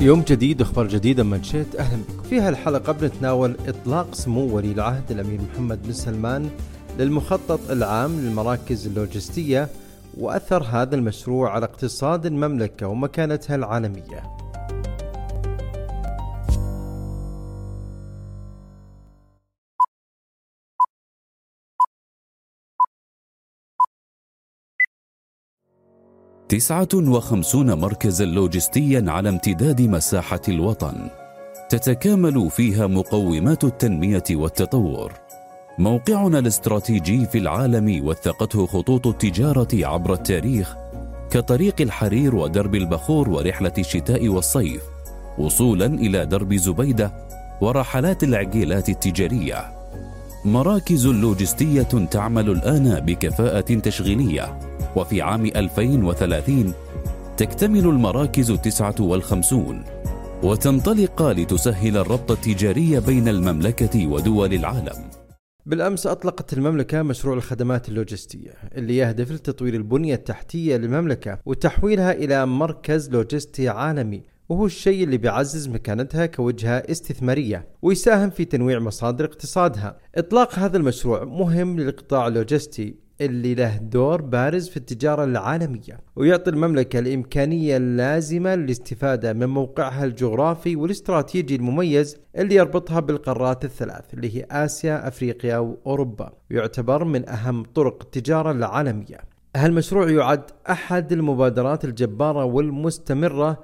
يوم جديد أخبار جديدة من شئت أهلا بكم. في هالحلقة بنتناول إطلاق سمو ولي العهد الأمير محمد بن سلمان للمخطط العام للمراكز اللوجستية وأثر هذا المشروع على اقتصاد المملكة ومكانتها العالمية. تسعة وخمسون مركزا لوجستيا على امتداد مساحة الوطن. تتكامل فيها مقومات التنمية والتطور. موقعنا الاستراتيجي في العالم وثقته خطوط التجارة عبر التاريخ كطريق الحرير ودرب البخور ورحلة الشتاء والصيف وصولا إلى درب زبيدة ورحلات العجيلات التجارية. مراكز لوجستية تعمل الآن بكفاءة تشغيلية. وفي عام 2030 تكتمل المراكز التسعة والخمسون وتنطلق لتسهل الربط التجاري بين المملكة ودول العالم. بالأمس أطلقت المملكة مشروع الخدمات اللوجستية اللي يهدف لتطوير البنية التحتية للمملكة وتحويلها إلى مركز لوجستي عالمي. وهو الشيء اللي بيعزز مكانتها كوجهة استثمارية ويساهم في تنويع مصادر اقتصادها. إطلاق هذا المشروع مهم للقطاع اللوجستي اللي له دور بارز في التجارة العالمية ويعطي المملكة الإمكانية اللازمة للاستفادة من موقعها الجغرافي والاستراتيجي المميز اللي يربطها بالقارات الثلاث اللي هي آسيا أفريقيا وأوروبا. ويعتبر من أهم طرق التجارة العالمية. هالمشروع يعد أحد المبادرات الجبارة والمستمرة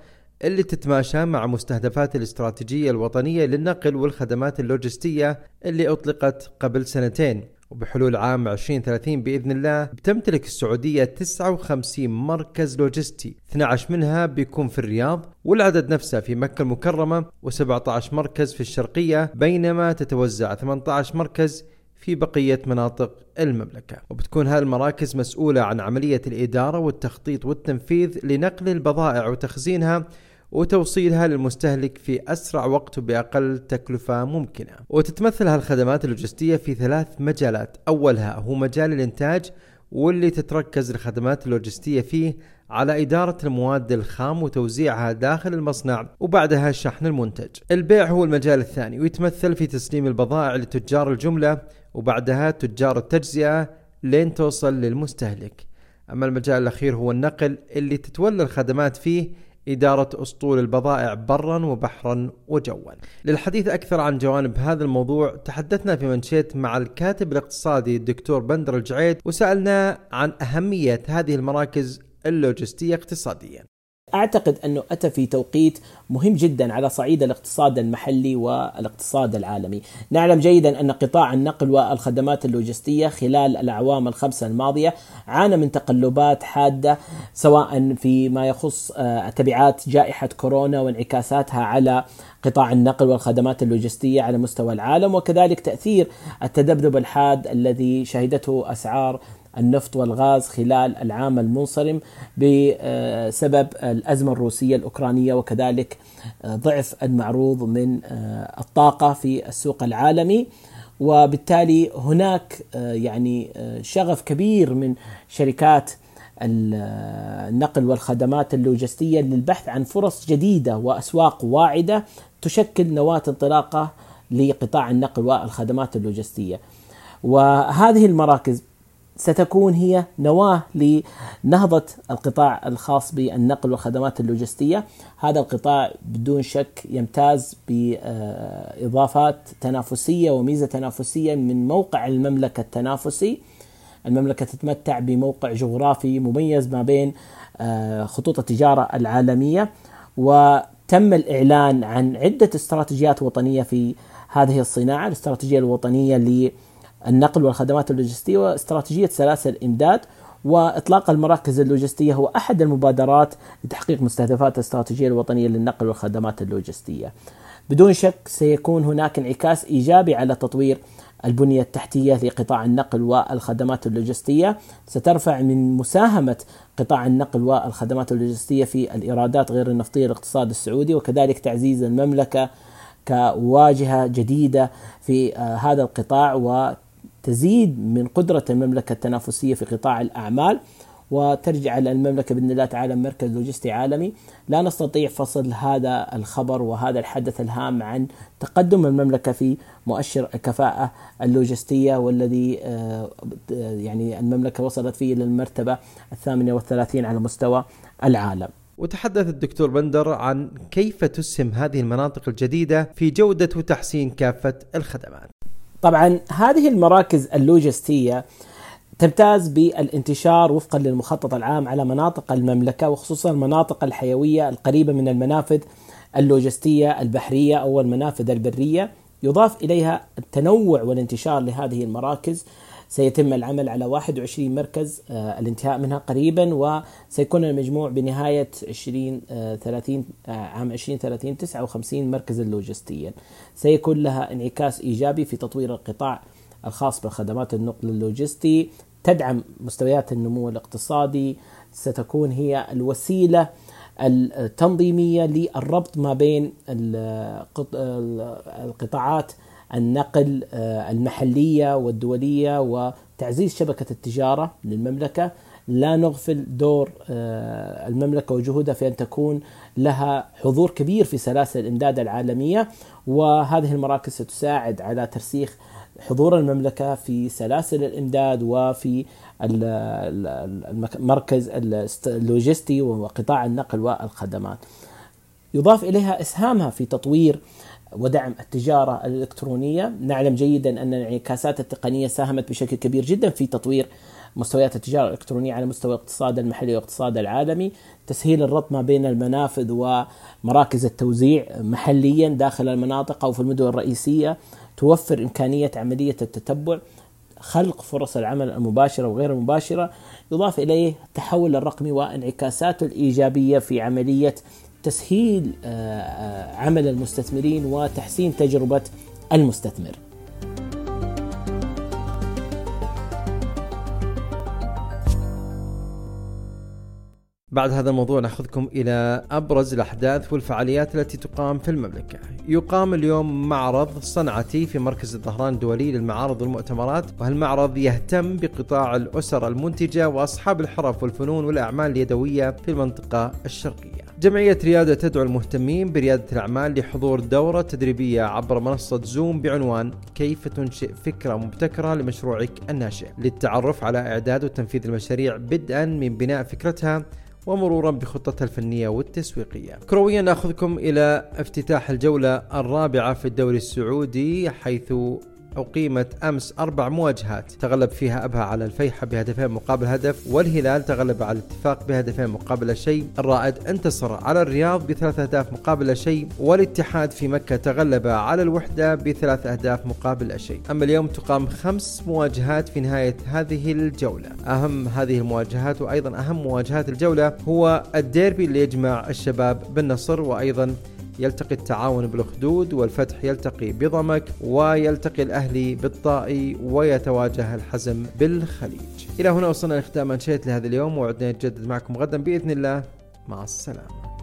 اللي تتماشى مع مستهدفات الاستراتيجية الوطنية للنقل والخدمات اللوجستية اللي أطلقت قبل سنتين. وبحلول عام 2030 بإذن الله بتمتلك السعودية 59 مركز لوجستي. 12 منها بيكون في الرياض والعدد نفسه في مكة المكرمة و17 مركز في الشرقية بينما تتوزع 18 مركز في بقية مناطق المملكة. وبتكون هذه المراكز مسؤولة عن عملية الإدارة والتخطيط والتنفيذ لنقل البضائع وتخزينها وتوصيلها للمستهلك في أسرع وقت وبأقل تكلفة ممكنة. وتتمثل هالخدمات اللوجستية في ثلاث مجالات. أولها هو مجال الإنتاج واللي تتركز الخدمات اللوجستية فيه على إدارة المواد الخام وتوزيعها داخل المصنع وبعدها شحن المنتج. البيع هو المجال الثاني ويتمثل في تسليم البضائع لتجار الجملة وبعدها تجار التجزئة لين توصل للمستهلك. أما المجال الأخير هو النقل اللي تتولى الخدمات فيه إدارة أسطول البضائع برا وبحرا وجوا. للحديث أكثر عن جوانب هذا الموضوع تحدثنا في منشيت مع الكاتب الاقتصادي الدكتور بندر الجعيد وسألناه عن أهمية هذه المراكز اللوجستية اقتصاديا أعتقد أنه أتى في توقيت مهم جدا على صعيد الاقتصاد المحلي والاقتصاد العالمي. نعلم جيدا أن قطاع النقل والخدمات اللوجستية خلال الأعوام الخمسة الماضية عانى من تقلبات حادة سواء فيما يخص آه، تبعات جائحة كورونا وانعكاساتها على قطاع النقل والخدمات اللوجستية على مستوى العالم وكذلك تأثير التذبذب الحاد الذي شهدته أسعار النفط والغاز خلال العام المنصرم بسبب الأزمة الروسية الأوكرانية وكذلك ضعف المعروض من الطاقة في السوق العالمي وبالتالي هناك يعني شغف كبير من شركات النقل والخدمات اللوجستية للبحث عن فرص جديدة وأسواق واعدة تشكل نواة انطلاقة لقطاع النقل والخدمات اللوجستية. وهذه المراكز ستكون هي نواة لنهضة القطاع الخاص بالنقل والخدمات اللوجستية. هذا القطاع بدون شك يمتاز بإضافات تنافسية وميزة تنافسية من موقع المملكة التنافسي. المملكة تتمتع بموقع جغرافي مميز ما بين آه، خطوط التجارة العالمية وتم الإعلان عن عدة استراتيجيات وطنية في هذه الصناعة. الاستراتيجية الوطنية النقل والخدمات اللوجستية واستراتيجية سلاسل الإمداد وإطلاق المراكز اللوجستية هو أحد المبادرات لتحقيق مستهدفات الاستراتيجية الوطنية للنقل والخدمات اللوجستية. بدون شك سيكون هناك انعكاس إيجابي على تطوير البنية التحتية لقطاع النقل والخدمات اللوجستية. سترفع من مساهمة قطاع النقل والخدمات اللوجستية في الإيرادات غير النفطية للاقتصاد السعودي وكذلك تعزيز المملكة كواجهة جديدة في آه، هذا القطاع تزيد من قدرة المملكة التنافسية في قطاع الأعمال وترجع المملكة بإذن الله تعالى مركز لوجستي عالمي. لا نستطيع فصل هذا الخبر وهذا الحدث الهام عن تقدم المملكة في مؤشر الكفاءة اللوجستية والذي آه، يعني المملكة وصلت فيه إلى المرتبة الثامنة والثلاثين على مستوى العالم. وتحدث الدكتور بندر عن كيف تسهم هذه المناطق الجديدة في جودة وتحسين كافة الخدمات. طبعا هذه المراكز اللوجستية تمتاز بالانتشار وفقا للمخطط العام على مناطق المملكة وخصوصا المناطق الحيوية القريبة من المنافذ اللوجستية البحرية أو المنافذ البرية. يضاف إليها التنوع والانتشار لهذه المراكز. سيتم العمل على 21 مركز آه، الانتهاء منها قريبا وسيكون المجموع بنهاية 20 30 آه، آه، عام 2030 59 مركزا لوجستيا. سيكون لها انعكاس إيجابي في تطوير القطاع الخاص بخدمات النقل اللوجستي تدعم مستويات النمو الاقتصادي ستكون هي الوسيلة التنظيمية للربط ما بين القطاعات النقل آه، المحلية والدولية وتعزيز شبكة التجارة للمملكة. لا نغفل دور آه، المملكة وجهودها في أن تكون لها حضور كبير في سلاسل الإمداد العالمية وهذه المراكز ستساعد على ترسيخ حضور المملكة في سلاسل الإمداد وفي المركز اللوجستي وقطاع النقل والخدمات. يضاف إليها إسهامها في تطوير ودعم التجارة الإلكترونية. نعلم جيدا أن الانعكاسات التقنية ساهمت بشكل كبير جدا في تطوير مستويات التجارة الإلكترونية على مستوى الاقتصاد المحلي والاقتصاد العالمي. تسهيل الربط ما بين المنافذ ومراكز التوزيع محليا داخل المناطق أو في المدن الرئيسية توفر إمكانية عملية التتبع خلق فرص العمل المباشرة وغير المباشرة يضاف إليه التحول الرقمي وانعكاساته الإيجابية في عملية تسهيل آه، آه، عمل المستثمرين وتحسين تجربة المستثمر بعد هذا الموضوع ناخذكم إلى أبرز الأحداث والفعاليات التي تقام في المملكة. يقام اليوم معرض صنعتي في مركز الظهران الدولي للمعارض والمؤتمرات، وهالمعرض يهتم بقطاع الأسر المنتجة وأصحاب الحرف والفنون والأعمال اليدوية في المنطقة الشرقية. جمعية ريادة تدعو المهتمين بريادة الأعمال لحضور دورة تدريبية عبر منصة زوم بعنوان كيف تنشئ فكرة مبتكرة لمشروعك الناشئ. للتعرف على إعداد وتنفيذ المشاريع بدءا من بناء فكرتها ومرورا بخطتها الفنية والتسويقية. كرويا نأخذكم إلى افتتاح الجولة الرابعة في الدوري السعودي حيث أقيمت أمس أربع مواجهات. تغلب فيها أبها على الفيحة بهدفين مقابل هدف والهلال تغلب على الاتفاق بهدفين مقابل شيء. الرائد انتصر على الرياض بثلاث أهداف مقابل شيء والاتحاد في مكة تغلب على الوحدة بثلاث أهداف مقابل شيء. أما اليوم تقام خمس مواجهات في نهاية هذه الجولة. أهم هذه المواجهات وأيضا أهم مواجهات الجولة هو الديربي اللي يجمع الشباب بالنصر وأيضا يلتقي التعاون بالأخدود والفتح يلتقي بضمك ويلتقي الأهلي بالطائي ويتواجه الحزم بالخليج. إلى هنا وصلنا لختام أنشيت لهذا اليوم وعدنا نتجدد معكم غدا بإذن الله. مع السلامة.